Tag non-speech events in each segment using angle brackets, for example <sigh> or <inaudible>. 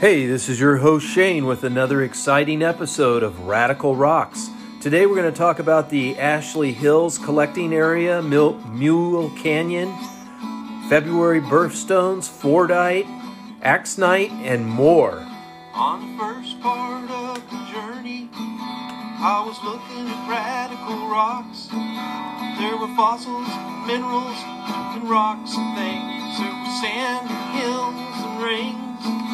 Hey, this is your host Shane with another exciting episode of Radical Rocks. Today we're going to talk about the Ashley Hills collecting area, Mil- Mule Canyon, February birthstones, Fordite, Axinite, and more. On the first part of the journey, I was looking at radical rocks. There were fossils, minerals, and rocks and things. There was sand and hills and rings.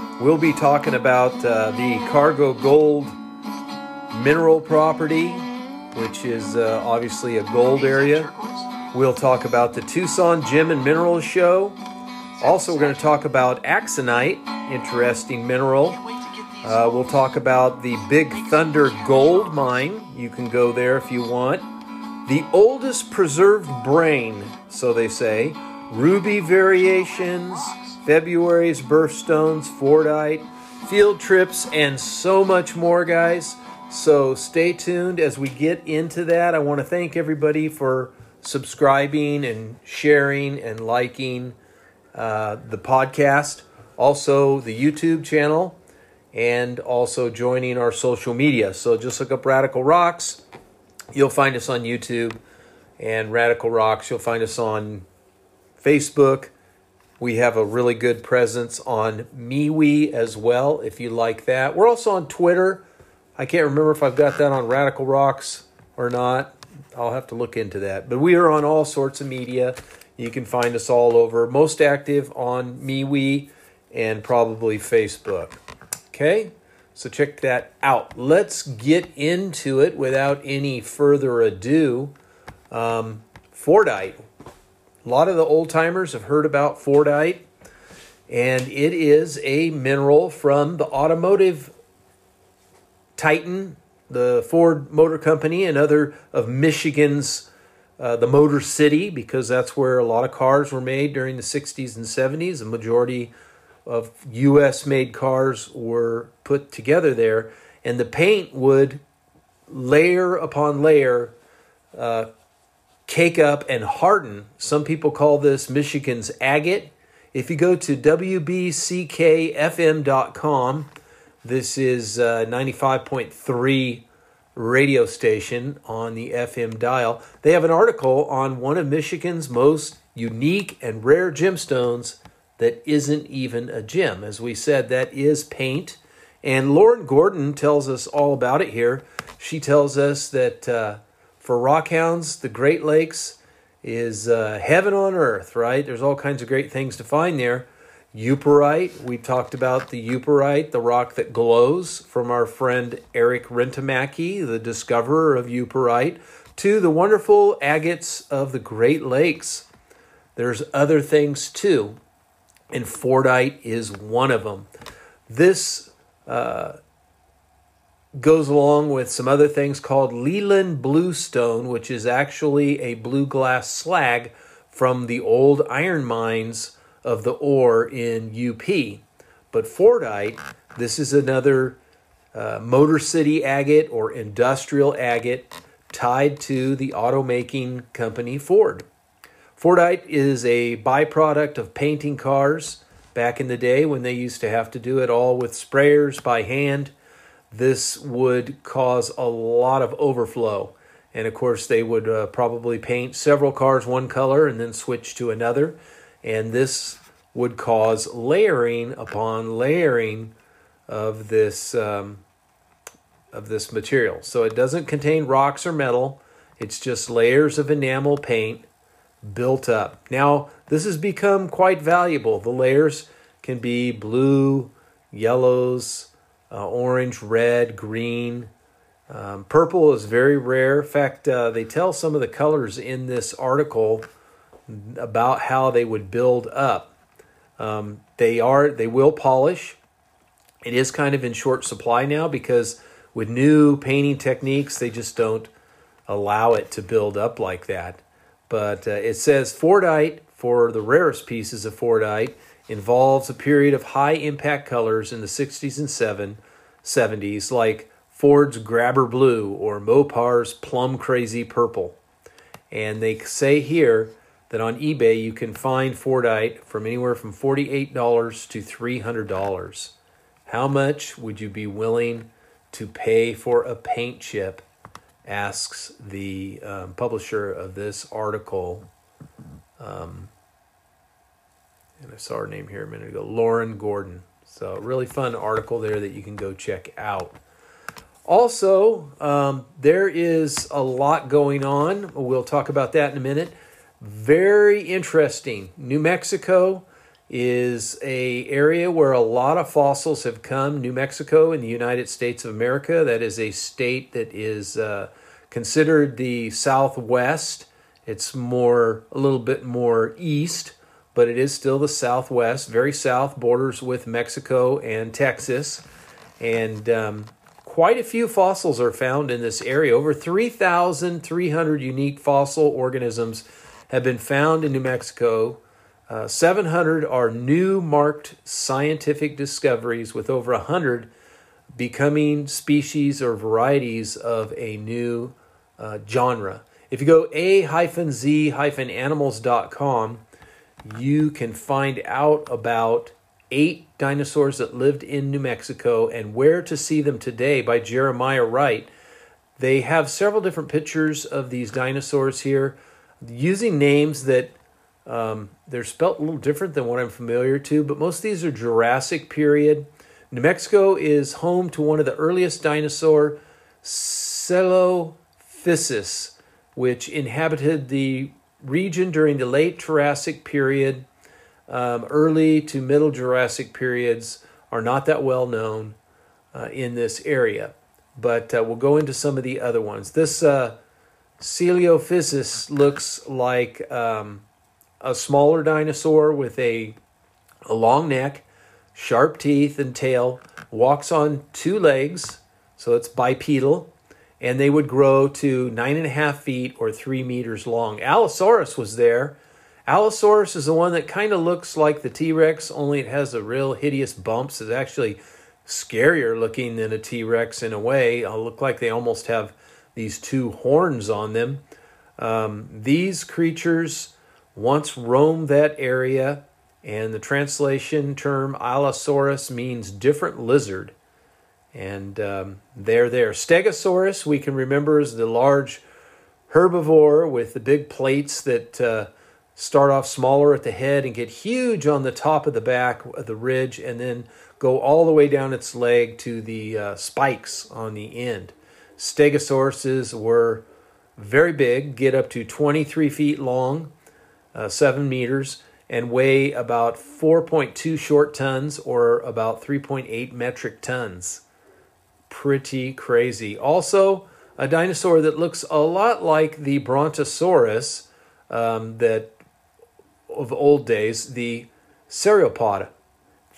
We'll be talking about uh, the Cargo Gold mineral property, which is uh, obviously a gold area. We'll talk about the Tucson Gem and Mineral Show. Also, we're going to talk about axinite, interesting mineral. Uh, we'll talk about the Big Thunder Gold Mine. You can go there if you want. The oldest preserved brain, so they say. Ruby variations, February's birthstones, Fordite, field trips, and so much more, guys. So stay tuned as we get into that. I want to thank everybody for subscribing and sharing and liking uh, the podcast, also the YouTube channel, and also joining our social media. So just look up Radical Rocks. You'll find us on YouTube, and Radical Rocks, you'll find us on Facebook. We have a really good presence on MeWe as well, if you like that. We're also on Twitter. I can't remember if I've got that on Radical Rocks or not. I'll have to look into that. But we are on all sorts of media. You can find us all over. Most active on MeWe and probably Facebook. Okay? So check that out. Let's get into it without any further ado. Um, Fordite. A lot of the old timers have heard about Fordite, and it is a mineral from the automotive titan, the Ford Motor Company, and other of Michigan's, uh, the Motor City, because that's where a lot of cars were made during the 60s and 70s. The majority of U.S. made cars were put together there, and the paint would layer upon layer uh, cake up and harden. Some people call this Michigan's agate. If you go to WBCKFM.com, this is uh, 95.3 radio station on the FM dial. They have an article on one of Michigan's most unique and rare gemstones that isn't even a gem. As we said, that is paint. And Lauren Gordon tells us all about it here. She tells us that uh, for rockhounds, the Great Lakes is uh, heaven on earth, right? There's all kinds of great things to find there. Yooperlite, we talked about the Yooperlite, the rock that glows, from our friend Eric Rintamaki, the discoverer of Yooperlite, to the wonderful agates of the Great Lakes. There's other things too, and Fordite is one of them. This uh, goes along with some other things called Leland Bluestone, which is actually a blue glass slag from the old iron mines of the ore in UP. But Fordite, this is another uh, Motor City agate or industrial agate tied to the automaking company Ford. Fordite is a byproduct of painting cars back in the day when they used to have to do it all with sprayers by hand this would cause a lot of overflow. And of course, they would uh, probably paint several cars one color and then switch to another. And this would cause layering upon layering of this um, of this material. So it doesn't contain rocks or metal. It's just layers of enamel paint built up. Now, this has become quite valuable. The layers can be blue, yellows, uh, orange, red, green. Um, purple is very rare. In fact, uh, they tell some of the colors in this article about how they would build up. Um, they are they will polish. It is kind of in short supply now because with new painting techniques, they just don't allow it to build up like that. But uh, it says Fordite for the rarest pieces of Fordite involves a period of high impact colors in the 60s and 7, 70s, like Ford's Grabber Blue or Mopar's Plum Crazy Purple. And they say here that on eBay you can find Fordite from anywhere from $48 to $300. How much would you be willing to pay for a paint chip? Asks the um, publisher of this article. Um, and I saw her name here a minute ago, Lauren Gordon. So, really fun article there that you can go check out. Also, um, there is a lot going on. We'll talk about that in a minute. Very interesting. New Mexico is a area where a lot of fossils have come. New Mexico in the United States of America. That is a state that is uh, considered the Southwest. It's more a little bit more east but it is still the southwest, very south, borders with Mexico and Texas. And um, quite a few fossils are found in this area. Over 3,300 unique fossil organisms have been found in New Mexico. Uh, 700 are new marked scientific discoveries, with over 100 becoming species or varieties of a new uh, genre. If you go a-z-animals.com, you can find out about eight dinosaurs that lived in New Mexico and where to see them today by Jeremiah Wright. They have several different pictures of these dinosaurs here using names that um, they're spelt a little different than what I'm familiar to, but most of these are Jurassic period. New Mexico is home to one of the earliest dinosaur, Coelophysis, which inhabited the region during the late Jurassic period, um, early to middle Jurassic periods are not that well known uh, in this area. But uh, we'll go into some of the other ones. This uh, looks like um, a smaller dinosaur with a, a long neck, sharp teeth, and tail, walks on two legs, so it's bipedal and they would grow to nine and a half feet or three meters long. Allosaurus was there. Allosaurus is the one that kind of looks like the T Rex, only it has a real hideous bumps. It's actually scarier looking than a T Rex in a way. It'll look like they almost have these two horns on them. Um, these creatures once roamed that area, and the translation term Allosaurus means different lizard. And um, they're there. Stegosaurus, we can remember, is the large herbivore with the big plates that uh, start off smaller at the head and get huge on the top of the back of the ridge and then go all the way down its leg to the uh, spikes on the end. Stegosauruses were very big, get up to 23 feet long, uh, 7 meters, and weigh about 4.2 short tons or about 3.8 metric tons pretty crazy. Also, a dinosaur that looks a lot like the Brontosaurus um, that of old days, the Sauropod.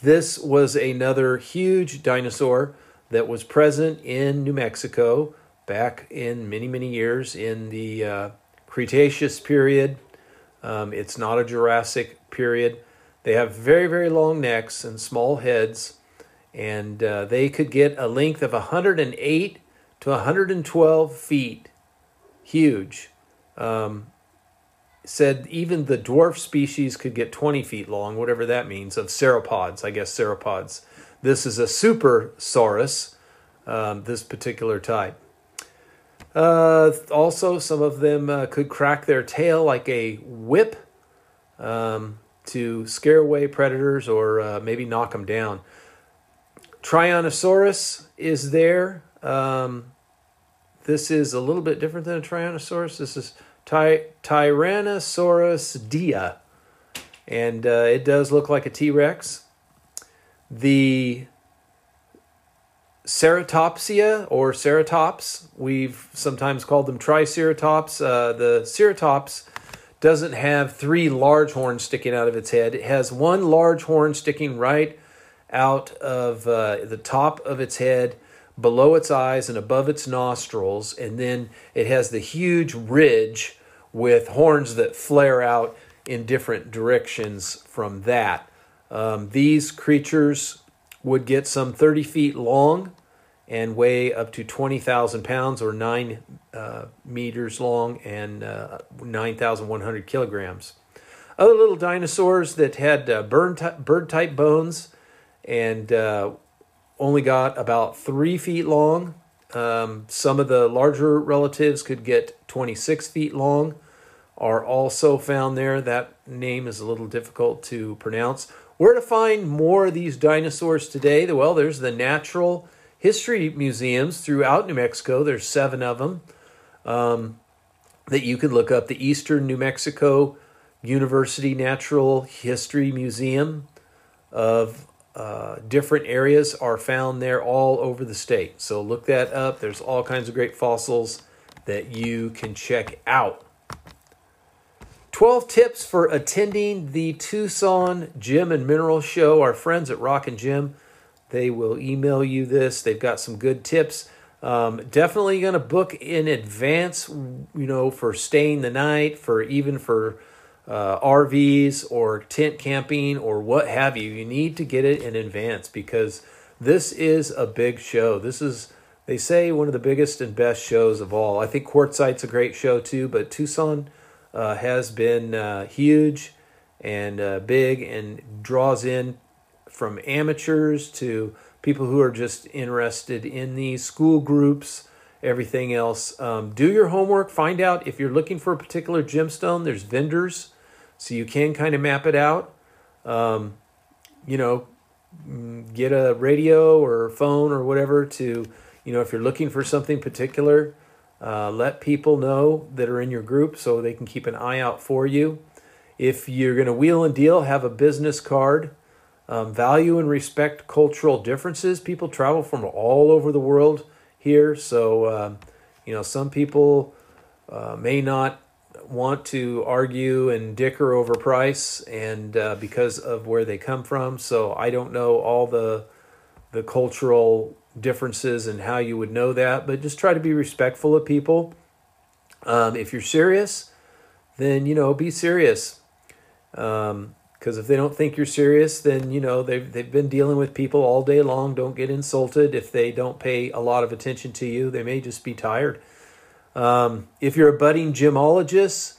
This was another huge dinosaur that was present in New Mexico back in many, many years in the uh, Cretaceous period. Um, it's not a Jurassic period. They have very, very long necks and small heads and uh, they could get a length of 108 to 112 feet. Huge. Um, said even the dwarf species could get 20 feet long, whatever that means, of sauropods, I guess sauropods. This is a supersaurus, um, this particular type. Uh, also, some of them uh, could crack their tail like a whip um, to scare away predators or uh, maybe knock them down. Tyrannosaurus is there. Um, this is a little bit different than a Tyrannosaurus. This is Ty- Tyrannosaurus dia, and uh, it does look like a T Rex. The Ceratopsia or Ceratops, we've sometimes called them Triceratops. Uh, the Ceratops doesn't have three large horns sticking out of its head. It has one large horn sticking right out of uh, the top of its head, below its eyes, and above its nostrils. And then it has the huge ridge with horns that flare out in different directions from that. Um, these creatures would get some 30 feet long and weigh up to 20,000 pounds or 9 uh, meters long and uh, 9,100 kilograms. Other little dinosaurs that had uh, bird type bones and uh, only got about 3 feet long. Um, some of the larger relatives could get 26 feet long, are also found there. That name is a little difficult to pronounce. Where to find more of these dinosaurs today? Well, there's the Natural History Museums throughout New Mexico. There's seven of them um, that you can look up. The Eastern New Mexico University Natural History Museum of uh, different areas are found there all over the state. So look that up. There's all kinds of great fossils that you can check out. 12 tips for attending the Tucson Gem and Mineral Show. Our friends at Rock and Gem, they will email you this. They've got some good tips. Um, definitely going to book in advance, you know, for staying the night, for even for uh, RVs or tent camping or what have you. You need to get it in advance because this is a big show. This is, they say, one of the biggest and best shows of all. I think Quartzsite's a great show too, but Tucson uh, has been uh, huge and uh, big and draws in from amateurs to people who are just interested in these school groups, everything else. Um, do your homework, find out if you're looking for a particular gemstone, there's vendors, so you can kind of map it out. Um, you know, get a radio or phone or whatever to, you know, if you're looking for something particular, uh, let people know that are in your group so they can keep an eye out for you. If you're going to wheel and deal, have a business card. Um, value and respect cultural differences. People travel from all over the world here, so uh, you know some people uh, may not want to argue and dicker over price, and uh, because of where they come from. So I don't know all the the cultural differences and how you would know that, but just try to be respectful of people. Um, if you're serious, then you know be serious. Because um, if they don't think you're serious, then you know they've they've been dealing with people all day long. Don't get insulted if they don't pay a lot of attention to you. They may just be tired. Um, if you're a budding gemologist,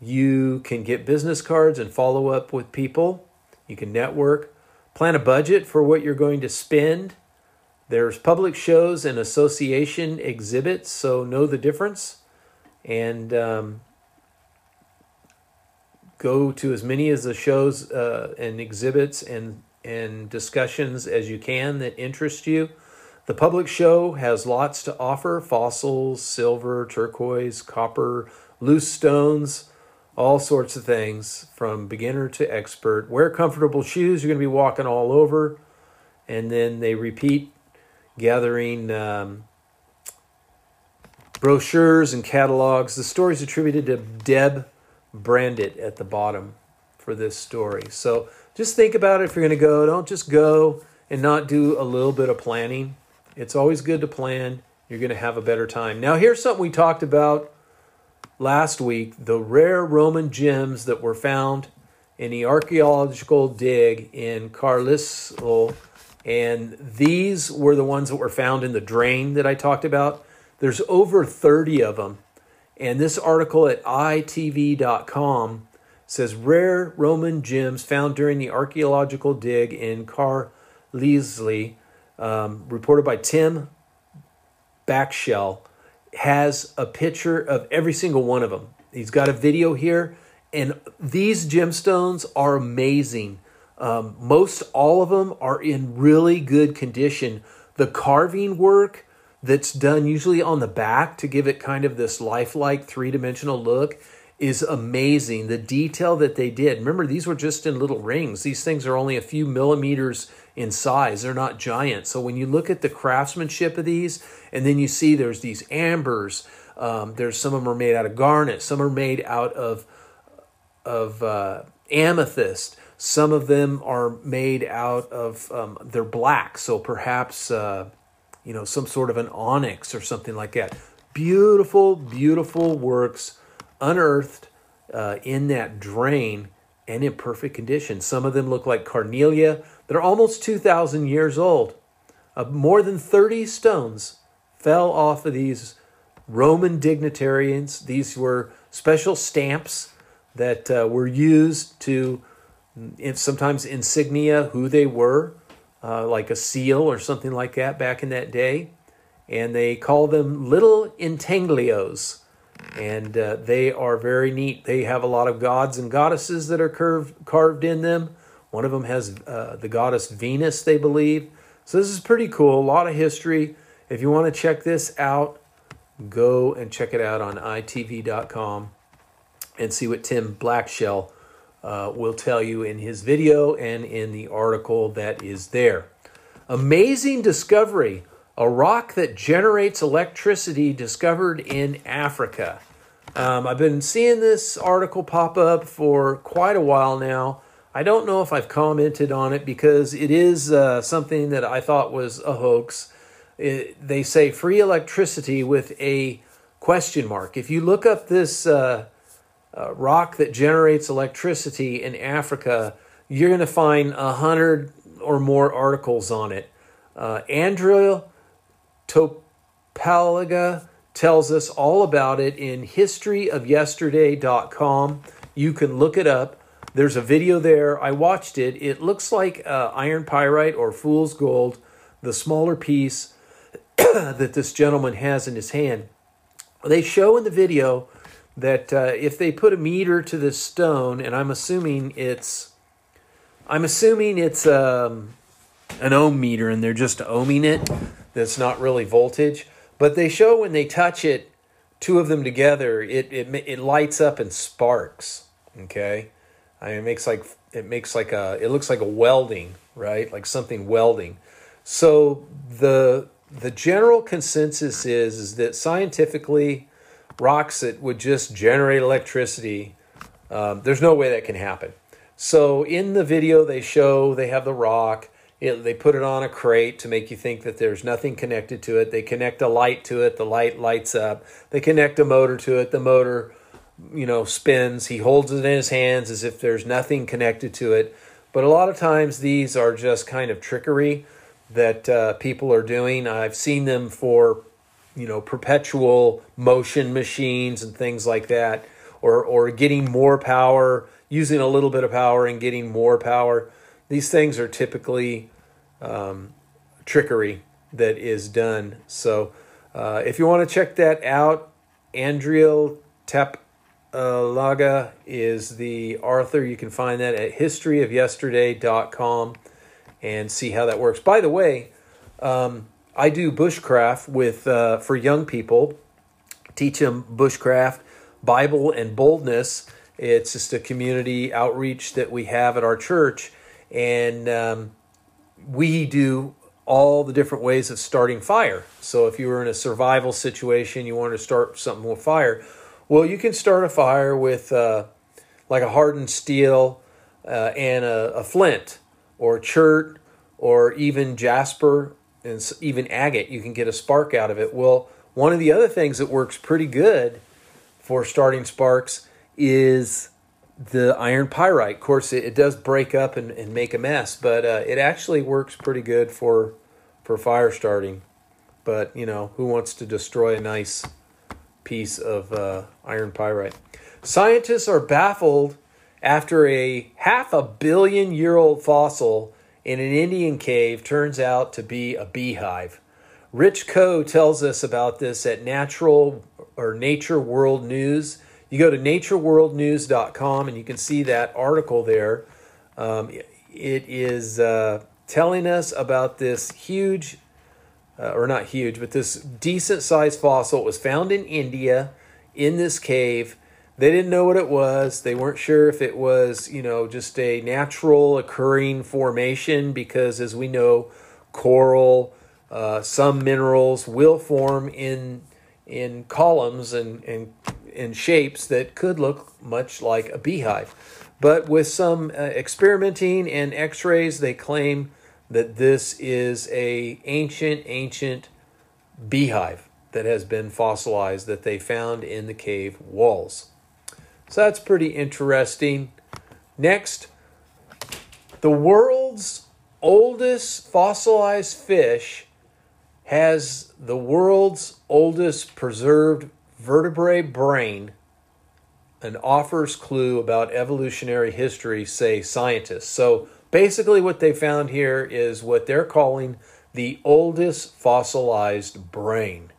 you can get business cards and follow up with people. You can network, plan a budget for what you're going to spend there's public shows and association exhibits, so know the difference. And um, go to as many of the shows uh, and exhibits and, and discussions as you can that interest you. The public show has lots to offer fossils, silver, turquoise, copper, loose stones, all sorts of things from beginner to expert. Wear comfortable shoes, you're going to be walking all over. And then they repeat gathering um, brochures and catalogs. The story is attributed to Deb Brandit at the bottom for this story. So just think about it if you're going to go. Don't just go and not do a little bit of planning. It's always good to plan. You're going to have a better time. Now, here's something we talked about last week the rare Roman gems that were found in the archaeological dig in Carlisle and these were the ones that were found in the drain that I talked about. There's over 30 of them. And this article at itv.com says rare Roman gems found during the archaeological dig in Carlisle, um, reported by Tim Backshell, has a picture of every single one of them. He's got a video here, and these gemstones are amazing. Um, most all of them are in really good condition. The carving work that's done usually on the back to give it kind of this lifelike three dimensional look is amazing. The detail that they did. Remember, these were just in little rings. These things are only a few millimeters in size. They're not giant. So when you look at the craftsmanship of these, and then you see there's these ambers. Um, there's some of them are made out of garnet. Some are made out of of uh, amethyst. Some of them are made out of, um, they're black, so perhaps, uh, you know, some sort of an onyx or something like that. Beautiful, beautiful works unearthed uh, in that drain and in perfect condition. Some of them look like carnelia. They're almost 2,000 years old. Uh, more than 30 stones fell off of these Roman dignitarians. These were special stamps that uh, were used to sometimes insignia who they were, uh, like a seal or something like that back in that day. And they call them little intaglios. And uh, they are very neat. They have a lot of gods and goddesses that are curved, carved in them. One of them has uh, the goddess Venus, they believe. So this is pretty cool. A lot of history. If you want to check this out, go and check it out on itv.com and see what Tim Blackshell uh, will tell you in his video and in the article that is there. Amazing discovery a rock that generates electricity discovered in Africa. Um, I've been seeing this article pop up for quite a while now. I don't know if I've commented on it because it is uh, something that I thought was a hoax. It, they say free electricity with a question mark. If you look up this uh, uh, rock that generates electricity in Africa, you're going to find a hundred or more articles on it. Uh, Andrei Tapalaga tells us all about it in historyofyesterday.com. You can look it up. There's a video there. I watched it. It looks like uh, iron pyrite or fool's gold, the smaller piece <clears throat> that this gentleman has in his hand. They show in the video that uh, if they put a meter to this stone, and I'm assuming it's, I'm assuming it's um, an ohm meter, and they're just ohming it. That's not really voltage, but they show when they touch it, two of them together, it it it lights up and sparks. Okay, I mean, it makes like it makes like a it looks like a welding, right? Like something welding. So the the general consensus is is that scientifically rocks that would just generate electricity. Um, there's no way that can happen. So in the video, they show they have the rock. It, they put it on a crate to make you think that there's nothing connected to it. They connect a light to it. The light lights up. They connect a motor to it. The motor, you know, spins. He holds it in his hands as if there's nothing connected to it. But a lot of times these are just kind of trickery that uh, people are doing. I've seen them for you know perpetual motion machines and things like that or or getting more power using a little bit of power and getting more power these things are typically um, trickery that is done so uh, if you want to check that out andriel tep Laga is the author. You can find that at historyofyesterday.com and see how that works. By the way, um, I do bushcraft with uh, for young people, teach them bushcraft, Bible, and boldness. It's just a community outreach that we have at our church, and um, we do all the different ways of starting fire. So if you were in a survival situation, you wanted to start something with fire, well, you can start a fire with uh, like a hardened steel uh, and a, a flint or chert or even jasper and even agate, you can get a spark out of it. Well, one of the other things that works pretty good for starting sparks is the iron pyrite. Of course, it, it does break up and, and, make a mess, but uh, it actually works pretty good for for fire starting. But you know, who wants to destroy a nice piece of uh, iron pyrite? Scientists are baffled after a half a billion year old fossil in an Indian cave turns out to be a beehive. Rich Coe tells us about this at Natural or Nature World News. You go to natureworldnews.com and you can see that article there. Um, it is uh, telling us about this huge, uh, or not huge, but this decent sized fossil. Was found in India in this cave they didn't know what it was. They weren't sure if it was, you know, just a natural occurring formation because, as we know, coral, uh, some minerals will form in in columns and, and in shapes that could look much like a beehive. But with some uh, experimenting and X-rays, they claim that this is a ancient, ancient beehive that has been fossilized that they found in the cave walls. So that's pretty interesting. Next, the world's oldest fossilized fish has the world's oldest preserved vertebrate brain and offers clue about evolutionary history, say scientists. So basically, what they found here is what they're calling the oldest fossilized brain.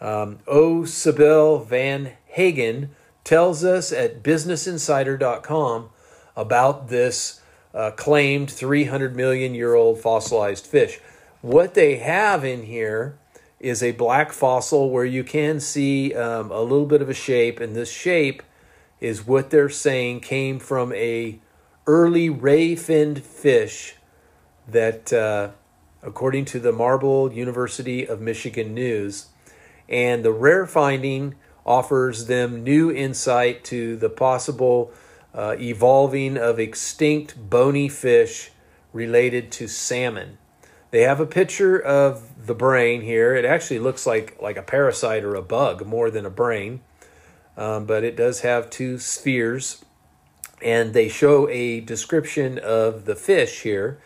Um, o. Sybil Van Hagen tells us at BusinessInsider.com about this uh, claimed 300 million year old fossilized fish. What they have in here is a black fossil where you can see um, a little bit of a shape, and this shape is what they're saying came from a early ray-finned fish that, uh, according to the Marble University of Michigan News, and the rare finding offers them new insight to the possible uh, evolving of extinct bony fish related to salmon. They have a picture of the brain here. It actually looks like, like a parasite or a bug more than a brain, um, but it does have two spheres. And they show a description of the fish here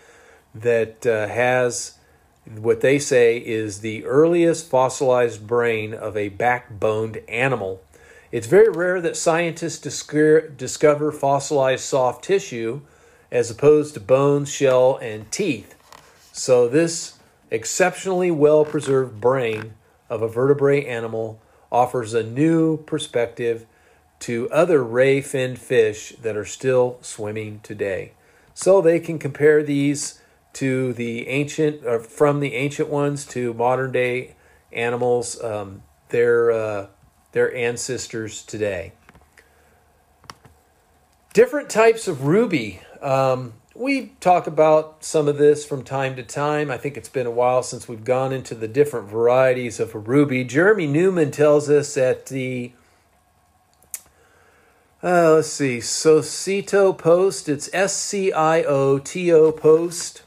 that uh, has what they say is the earliest fossilized brain of a backboned animal. It's very rare that scientists discover fossilized soft tissue as opposed to bones, shell, and teeth. So, this exceptionally well preserved brain of a vertebrate animal offers a new perspective to other ray finned fish that are still swimming today. So, they can compare these to the ancient, or from the ancient ones to modern day animals, um, their uh, their ancestors today. Different types of ruby. Um, we talk about some of this from time to time. I think it's been a while since we've gone into the different varieties of ruby. Jeremy Newman tells us at the uh, let's see, Socito Post. It's S C I O T O Post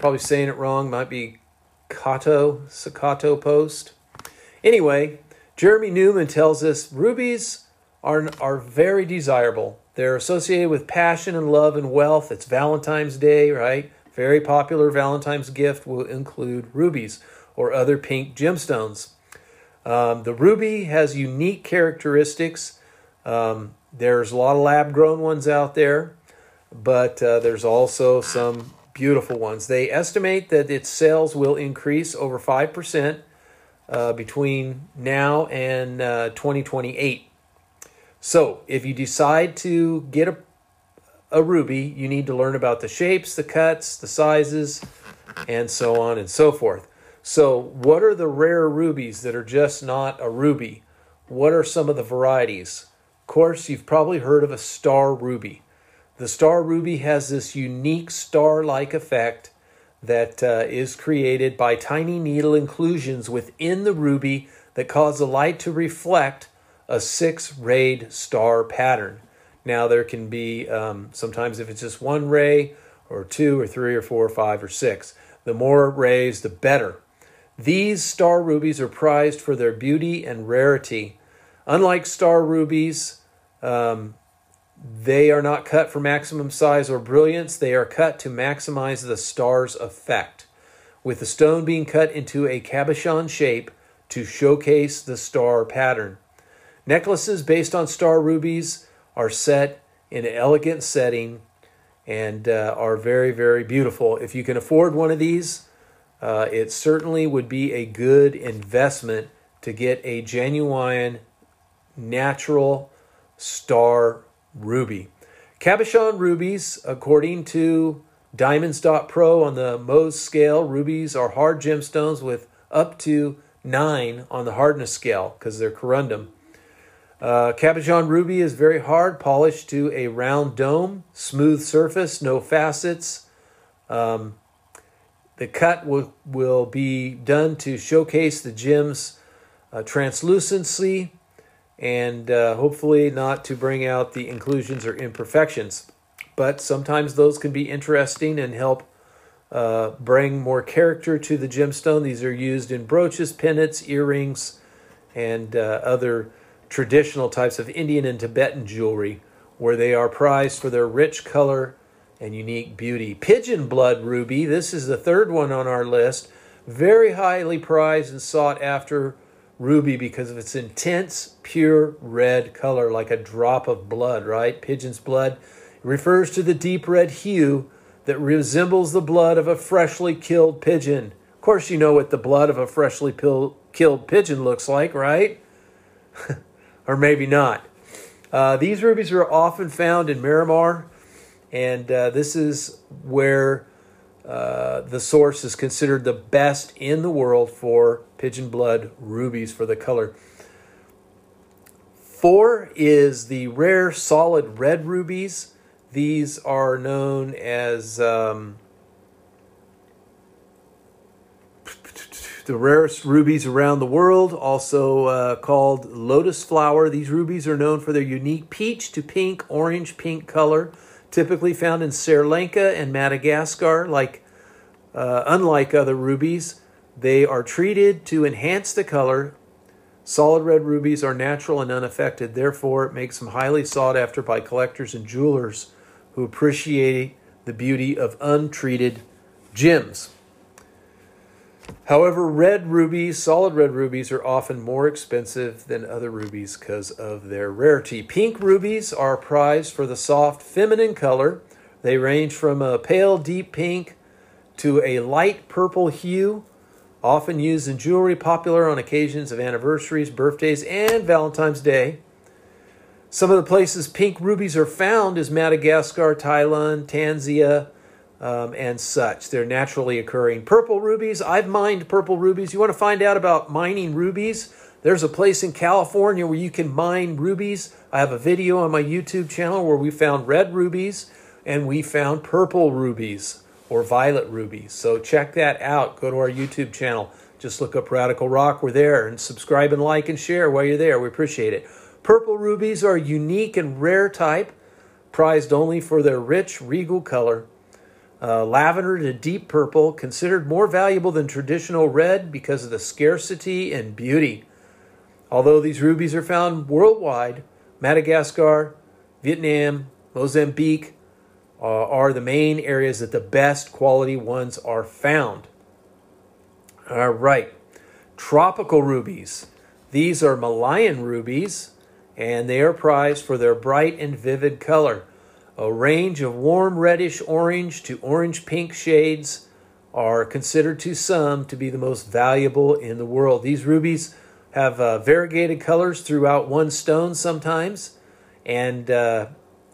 probably saying it wrong, might be Kato, Sakato Post. Anyway, Jeremy Newman tells us rubies are, are very desirable. They're associated with passion and love and wealth. It's Valentine's Day, right? Very popular Valentine's gift will include rubies or other pink gemstones. Um, the ruby has unique characteristics. Um, there's a lot of lab grown ones out there, but uh, there's also some beautiful ones. They estimate that its sales will increase over 5% uh, between now and uh, 2028. So, if you decide to get a, a ruby, you need to learn about the shapes, the cuts, the sizes, and so on and so forth. So, what are the rare rubies that are just not a ruby? What are some of the varieties? Course, you've probably heard of a star ruby. The star ruby has this unique star like effect that uh, is created by tiny needle inclusions within the ruby that cause the light to reflect a six rayed star pattern. Now, there can be um, sometimes if it's just one ray, or two, or three, or four, or five, or six. The more rays, the better. These star rubies are prized for their beauty and rarity. Unlike star rubies, um, they are not cut for maximum size or brilliance, they are cut to maximize the star's effect, with the stone being cut into a cabochon shape to showcase the star pattern. Necklaces based on star rubies are set in an elegant setting and uh, are very, very beautiful. If you can afford one of these, uh, it certainly would be a good investment to get a genuine, natural star ruby. Cabochon rubies, according to Diamonds.pro on the Mohs scale, rubies are hard gemstones with up to 9 on the hardness scale because they're corundum. Uh, Cabochon ruby is very hard, polished to a round dome, smooth surface, no facets. Um, the cut will, will be done to showcase the gem's uh, translucency and uh, hopefully not to bring out the inclusions or imperfections. But sometimes those can be interesting and help uh, bring more character to the gemstone. These are used in brooches, pendants, earrings, and uh, other traditional types of Indian and Tibetan jewelry, where they are prized for their rich color and unique beauty. Pigeon blood ruby, this is the third one on our list. Very highly prized and sought after ruby because of its intense, pure red color, like a drop of blood, right? Pigeon's blood it refers to the deep red hue that resembles the blood of a freshly killed pigeon. Of course, you know what the blood of a freshly killed pigeon looks like, right? <laughs> or maybe not. Uh, these rubies are often found in Myanmar, and uh, this is where uh, the source is considered the best in the world for pigeon blood rubies for the color. Four is the rare solid red rubies. These are known as um, the rarest rubies around the world, also uh, called lotus flower. These rubies are known for their unique peach to pink, orange pink color, typically found in Sri Lanka and Madagascar. Like, uh, unlike other rubies, they are treated to enhance the color. Solid red rubies are natural and unaffected, therefore, it makes them highly sought after by collectors and jewelers who appreciate the beauty of untreated gems. However, red rubies, solid red rubies, are often more expensive than other rubies because of their rarity. Pink rubies are prized for the soft, feminine color. They range from a pale, deep pink to a light purple hue, often used in jewelry, popular on occasions of anniversaries, birthdays, and Valentine's Day. Some of the places pink rubies are found is Madagascar, Thailand, Tanzania, um, and such. They're naturally occurring. Purple rubies, I've mined purple rubies. You want to find out about mining rubies? There's a place in California where you can mine rubies. I have a video on my YouTube channel where we found red rubies and we found purple rubies or violet rubies. So check that out. Go to our YouTube channel. Just look up Radical Rock. We're there and subscribe and like and share while you're there. We appreciate it. Purple rubies are a unique and rare type, prized only for their rich, regal color. Uh, lavender to deep purple, considered more valuable than traditional red because of the scarcity and beauty. Although these rubies are found worldwide, Madagascar, Vietnam, Mozambique uh, are the main areas that the best quality ones are found. All right, tropical rubies. These are Malayan rubies and they are prized for their bright and vivid color. A range of warm reddish orange to orange pink shades are considered to some to be the most valuable in the world. These rubies have uh, variegated colors throughout one stone sometimes, and uh,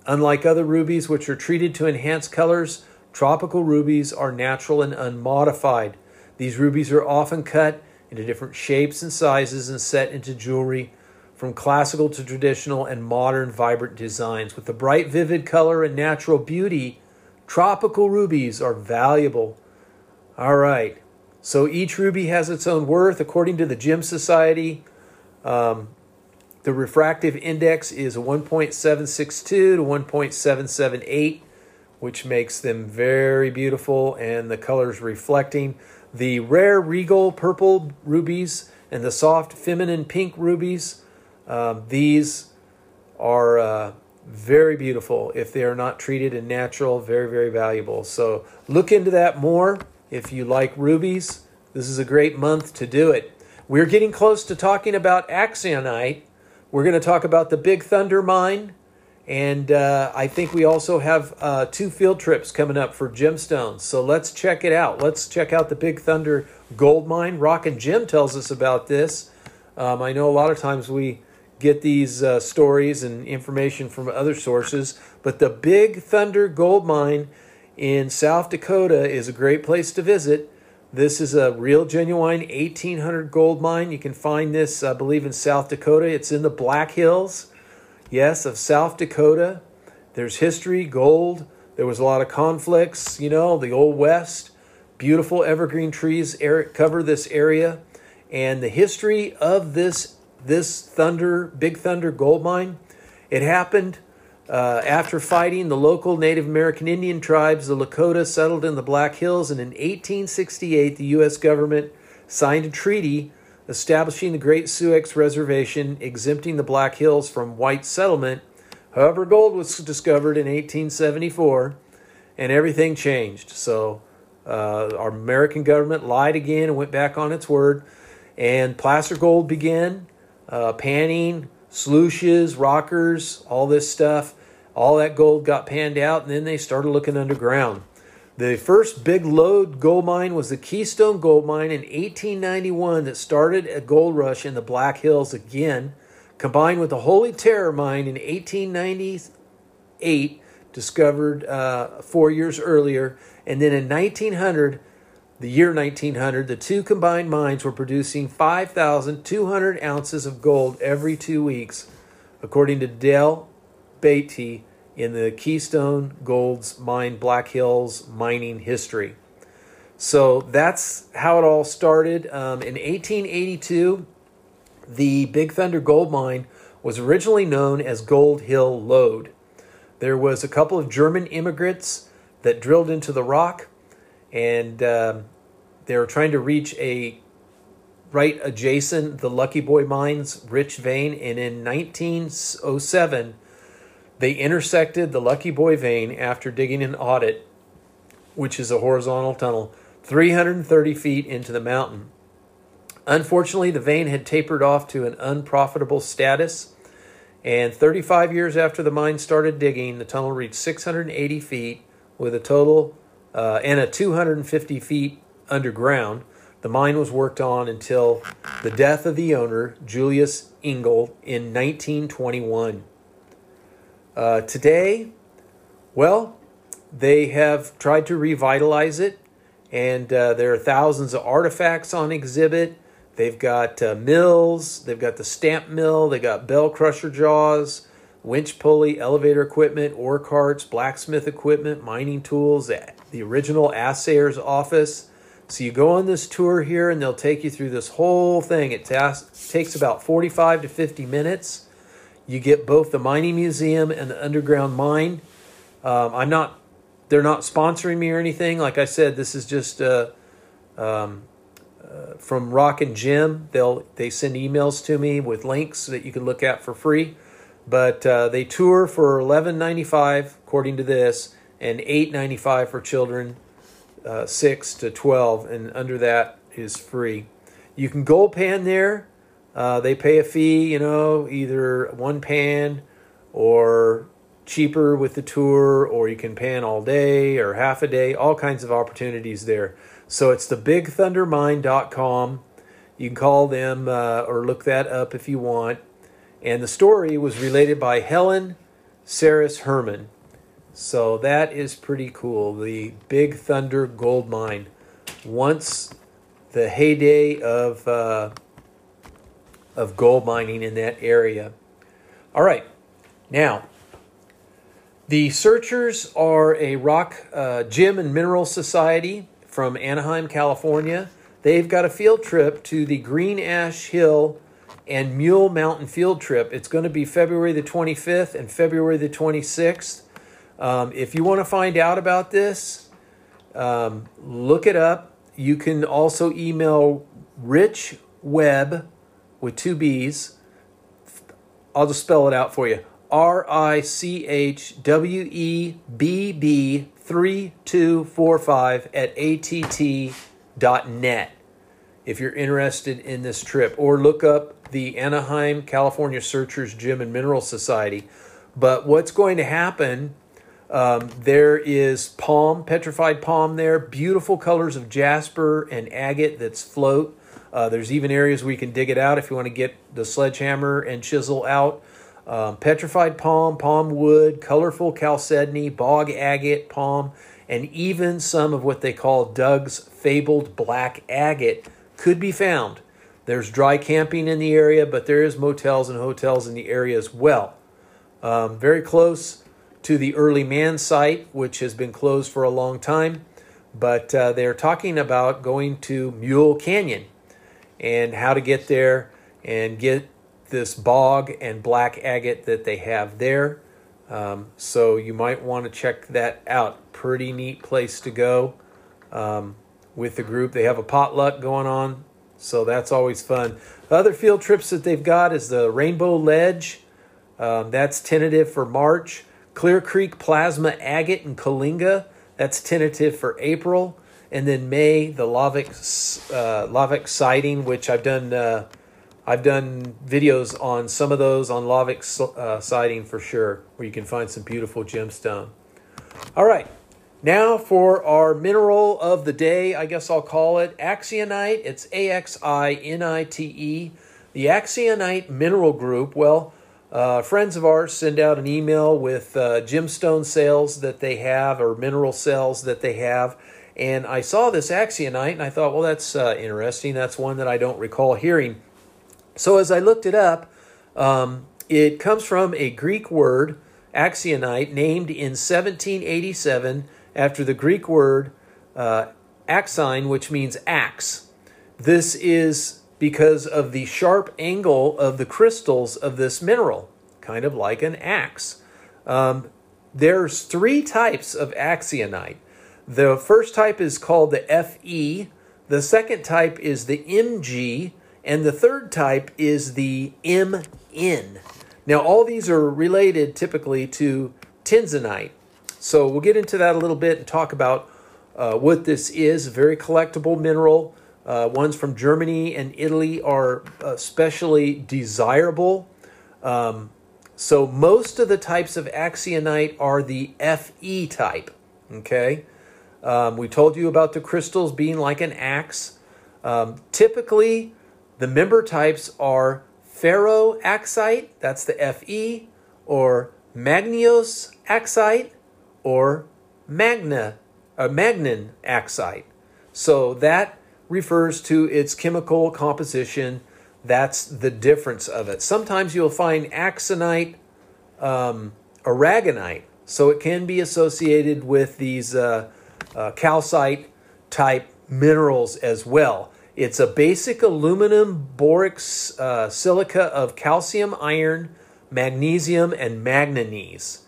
unlike other rubies, which are treated to enhance colors, tropical rubies are natural and unmodified. These rubies are often cut into different shapes and sizes and set into jewelry from classical to traditional and modern vibrant designs. With the bright, vivid color and natural beauty, tropical rubies are valuable. All right, so each ruby has its own worth. According to the Gem Society, um, the refractive index is a 1.762 to 1.778, which makes them very beautiful and the colors reflecting. The rare regal purple rubies and the soft feminine pink rubies um, these are uh, very beautiful if they are not treated in natural, very, very valuable. So look into that more if you like rubies. This is a great month to do it. We're getting close to talking about axinite. We're going to talk about the Big Thunder mine. And uh, I think we also have uh, two field trips coming up for gemstones. So let's check it out. Let's check out the Big Thunder gold mine. Rock and Gem tells us about this. Um, I know a lot of times we get these uh, stories and information from other sources. But the Big Thunder Gold Mine in South Dakota is a great place to visit. This is a real, genuine 1800 gold mine. You can find this, I believe, in South Dakota. It's in the Black Hills, yes, of South Dakota. There's history, gold. There was a lot of conflicts, you know, the Old West. Beautiful evergreen trees cover this area. And the history of this this Thunder, Big Thunder gold mine, it happened uh, after fighting the local Native American Indian tribes. The Lakota settled in the Black Hills, and in 1868, the U.S. government signed a treaty establishing the Great Sioux Reservation, exempting the Black Hills from white settlement. However, gold was discovered in 1874, and everything changed. So, uh, our American government lied again and went back on its word, and placer gold began uh, panning, sluices, rockers, all this stuff. All that gold got panned out, and then they started looking underground. The first big lode gold mine was the Keystone Gold Mine in 1891 that started a gold rush in the Black Hills again, combined with the Holy Terror Mine in 1898, discovered uh, four years earlier. And then in 1900, the year 1900, the two combined mines were producing 5,200 ounces of gold every two weeks, according to Dale Beatty in the Keystone Gold's Mine Black Hills mining history. So that's how it all started. Um, in 1882, the Big Thunder Gold Mine was originally known as Gold Hill Lode. There was a couple of German immigrants that drilled into the rock, and um, they were trying to reach a right adjacent the Lucky Boy Mines rich vein, and in 1907 they intersected the Lucky Boy vein after digging an adit, which is a horizontal tunnel, 330 feet into the mountain. Unfortunately, the vein had tapered off to an unprofitable status, and 35 years after the mine started digging, the tunnel reached 680 feet with a total uh, and a 250 feet underground. The mine was worked on until the death of the owner, Julius Engel, in 1921. Uh, today, well, they have tried to revitalize it, and uh, there are thousands of artifacts on exhibit. They've got uh, mills, they've got the stamp mill, they got bell crusher jaws, winch pulley, elevator equipment, ore carts, blacksmith equipment, mining tools, the original assayer's office. So you go on this tour here, and they'll take you through this whole thing. It tas- takes about 45 to 50 minutes you get both the mining museum and the underground mine. Um, I'm not; they're not sponsoring me or anything. Like I said, this is just uh, um, uh, from Rock and Gem. They'll they send emails to me with links that you can look at for free. But uh, they tour for eleven ninety five, according to this, and eight ninety five for children uh, six to twelve, and under that is free. You can gold pan there. Uh, they pay a fee, you know, either one pan or cheaper with the tour, or you can pan all day or half a day, all kinds of opportunities there. So it's the bigthundermine.com. You can call them uh, or look that up if you want. And the story was related by Helen Saris Herman. So that is pretty cool. The Big Thunder Gold Mine. Once the heyday of uh, of gold mining in that area. All right, now the Searchers are a rock uh, gem and mineral society from Anaheim, California. They've got a field trip to the Green Ash Hill and Mule Mountain field trip. It's going to be February the 25th and February the 26th. Um, if you want to find out about this, um, look it up. You can also email Rich Webb with two B's. I'll just spell it out for you. R I C H W E B B 3245 at att.net if you're interested in this trip. Or look up the Anaheim, California Searchers Gem and Mineral Society. But what's going to happen? Um, there is palm, petrified palm there, beautiful colors of jasper and agate that's float. Uh, there's even areas where you can dig it out if you want to get the sledgehammer and chisel out. Um, petrified palm, palm wood, colorful chalcedony, bog agate palm, and even some of what they call Doug's fabled black agate could be found. There's dry camping in the area, but there is motels and hotels in the area as well. Um, very close to the early man site, which has been closed for a long time, but uh, they're talking about going to Mule Canyon and how to get there and get this bog and black agate that they have there. Um, so you might want to check that out. Pretty neat place to go um, with the group. They have a potluck going on, so that's always fun. Other field trips that they've got is the Rainbow Ledge. Um, that's tentative for March. Clear Creek Plasma Agate in Kalinga. That's tentative for April. And then May, the Lavic, uh, Lavic Siding, which I've done. Uh, I've done videos on some of those on Lavic uh, Siding for sure, where you can find some beautiful gemstone. All right, now for our mineral of the day, I guess I'll call it Axinite. It's A X I N I T E. The Axinite Mineral Group, well, uh, friends of ours send out an email with uh, gemstone sales that they have or mineral sales that they have. And I saw this Axinite and I thought, well, that's uh, interesting. That's one that I don't recall hearing. So as I looked it up, um, it comes from a Greek word, Axinite, named in 1787 after the Greek word uh, axine, which means axe. This is because of the sharp angle of the crystals of this mineral, kind of like an axe. Um, there's three types of axinite. The first type is called the Fe, the second type is the Mg, and the third type is the Mn. Now, all these are related typically to tinzenite. So we'll get into that a little bit and talk about uh, what this is. Very collectible mineral. Uh, ones from Germany and Italy are especially desirable. Um, so most of the types of axinite are the Fe type. Okay, um, we told you about the crystals being like an axe. Um, typically, the member types are ferroaxite, that's the Fe, or magneous axite, or magna, uh, magnan axite. So that refers to its chemical composition. That's the difference of it. Sometimes you'll find axinite, um, aragonite, so it can be associated with these uh, uh, calcite type minerals as well. It's a basic aluminum boric uh, silica of calcium, iron, magnesium, and manganese.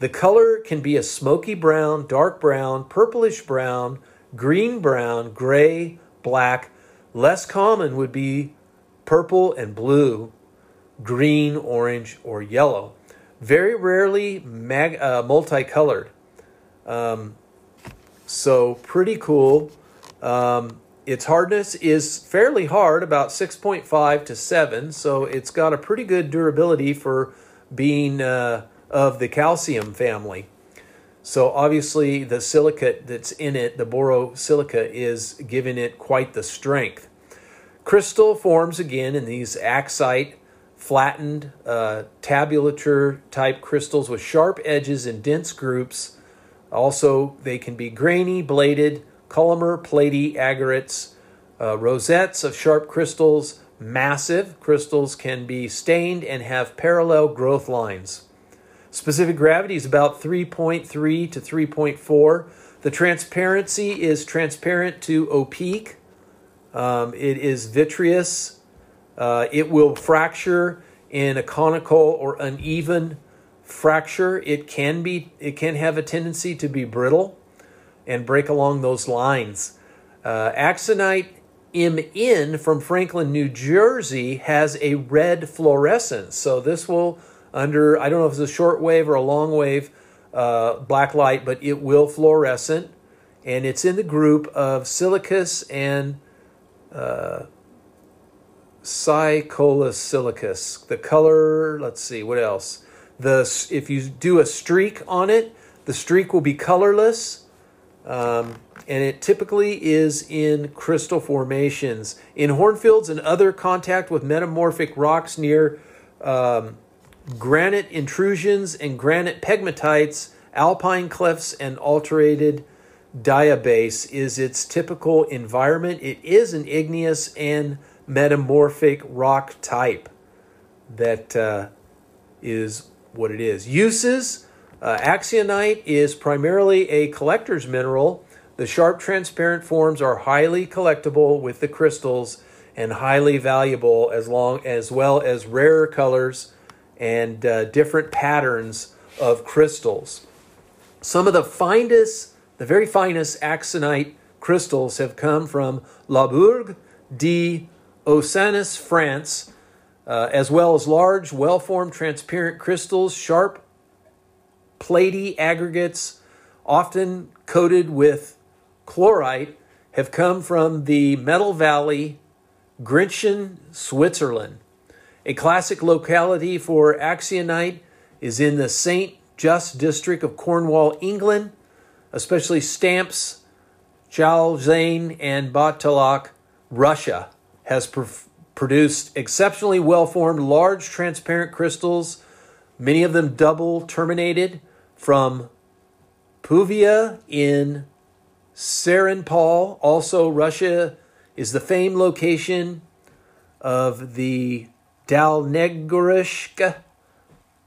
The color can be a smoky brown, dark brown, purplish brown, green brown, gray, black. Less common would be purple and blue, green, orange, or yellow. Very rarely mag- uh, multicolored. Um, so, pretty cool. Um, its hardness is fairly hard, about 6.5 to 7, so it's got a pretty good durability for being uh, of the calcium family. So obviously the silicate that's in it, the borosilica, is giving it quite the strength. Crystal forms again in these axite, flattened, uh, tabulature type crystals with sharp edges and dense groups. Also, they can be grainy, bladed, columnar, platy agates, uh, rosettes of sharp crystals. Massive crystals can be stained and have parallel growth lines. Specific gravity is about 3.3 to 3.4. The transparency is transparent to opaque. Um, it is vitreous. Uh, it will fracture in a conical or uneven fracture. It can be. It can have a tendency to be brittle and break along those lines. Uh, Axinite MN from Franklin, New Jersey, has a red fluorescence. So this will under, I don't know if it's a short wave or a long wave uh, black light, but it will fluorescent. And it's in the group of silicus and uh, silicus. The color, let's see, what else? The, if you do a streak on it, the streak will be colorless. Um, and it typically is in crystal formations. In hornfels and other contact with metamorphic rocks near um, granite intrusions and granite pegmatites, alpine cliffs, and alterated diabase is its typical environment. It is an igneous and metamorphic rock type that uh, is what it is. Uses uh, Axinite is primarily a collector's mineral. The sharp, transparent forms are highly collectible with the crystals and highly valuable as long as well as rarer colors and uh, different patterns of crystals. Some of the finest, the very finest axinite crystals have come from Labourg de Osanis, France, uh, as well as large, well formed, transparent crystals, sharp, platy aggregates, often coated with chlorite, have come from the Metal Valley, Grinchen, Switzerland. A classic locality for axinite is in the St. Just district of Cornwall, England, especially Stamps, Jowl Zawn, and Botallack, Russia, has pr- produced exceptionally well formed, large, transparent crystals, many of them double terminated, from Puvia in Serenpal. Also, Russia is the famed location of the Dalnegorsk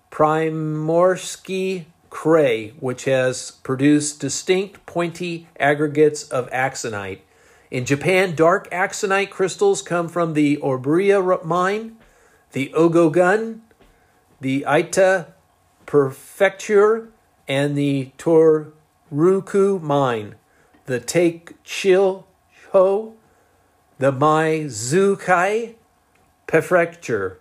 Primorsky Krai, which has produced distinct pointy aggregates of axinite. In Japan, dark axinite crystals come from the Orbria mine, the Ogogun, the Oita Prefecture, and the Toroku mine, the Takachiho, the Miyazaki Prefecture,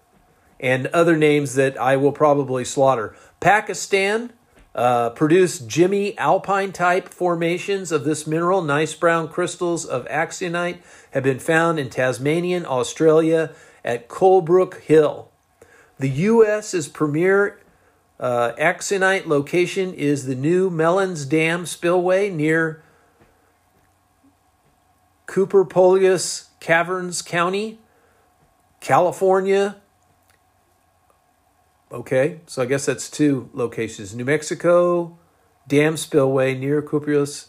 and other names that I will probably slaughter. Pakistan uh, produced Jimmy alpine type formations of this mineral. Nice brown crystals of axinite have been found in Tasmanian, Australia at Colebrook Hill. The U.S.'s premier uh, axinite location is the new Melones Dam spillway near Copperopolis Caverns County, California. Okay, so I guess that's two locations. New Mexico Dam Spillway near Copperopolis,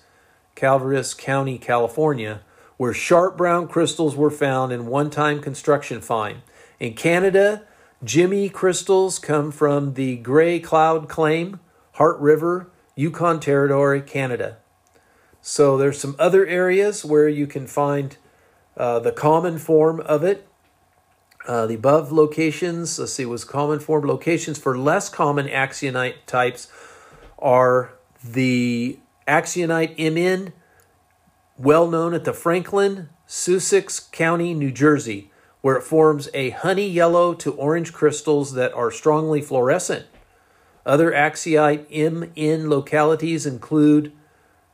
Calaveras County, California, where sharp brown crystals were found in one time construction find. In Canada, Jimmy crystals come from the Gray Cloud Claim, Hart River, Yukon Territory, Canada. So there's some other areas where you can find uh, the common form of it. Uh, the above locations, let's see, was common form locations for less common axinite types are the axinite MN, well known at the Franklin, Sussex County, New Jersey, where it forms a honey yellow to orange crystals that are strongly fluorescent. Other axinite MN localities include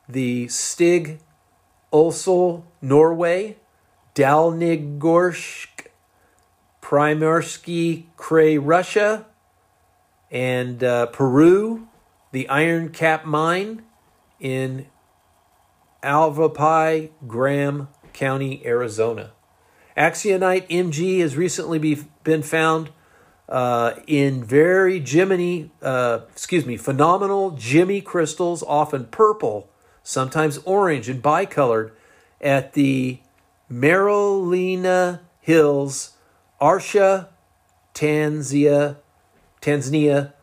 the Stig Ulsel, Norway, Dalnegorsk, Primorsky Krai, Russia, and uh, Peru, the Iron Cap Mine in Aravaipa, Graham County, Arizona. Axinite MG has recently be, been found uh, in very Jiminy, uh, excuse me, phenomenal Jimmy crystals, often purple, sometimes orange and bicolored, at the Merelani Hills Arusha, Tanzania, Tanzania.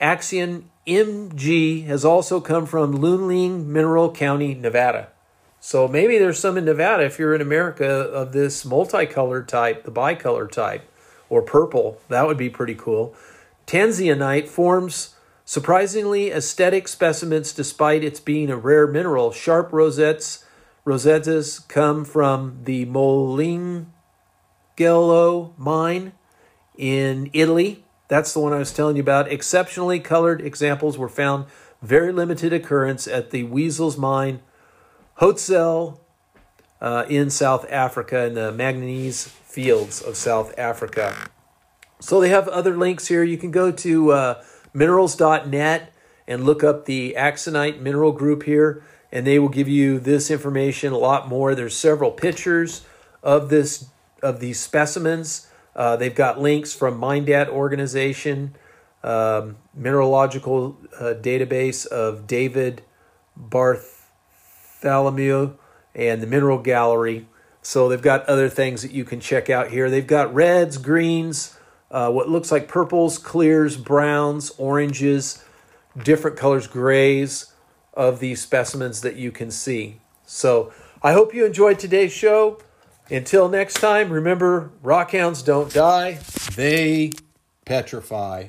Axion MG has also come from Luning Mineral County, Nevada. So maybe there's some in Nevada if you're in America of this multicolored type, the bicolor type, or purple. That would be pretty cool. Tanzanite forms surprisingly aesthetic specimens despite its being a rare mineral. Sharp rosettes rosettes come from the Molinello Gello mine in Italy. That's the one I was telling you about. Exceptionally colored examples were found. Very limited occurrence at the Wessels mine, Hotazel, uh, in South Africa, in the manganese fields of South Africa. So they have other links here. You can go to uh, minerals.net and look up the axinite mineral group here, and they will give you this information a lot more. There's several pictures of this of these specimens. Uh, they've got links from MINDAT organization, um, mineralogical uh, database of David Barthelmy, and the Mineral Gallery. So they've got other things that you can check out here. They've got reds, greens, uh, what looks like purples, clears, browns, oranges, different colors, grays of these specimens that you can see. So I hope you enjoyed today's show. Until next time, remember rockhounds don't die, they petrify.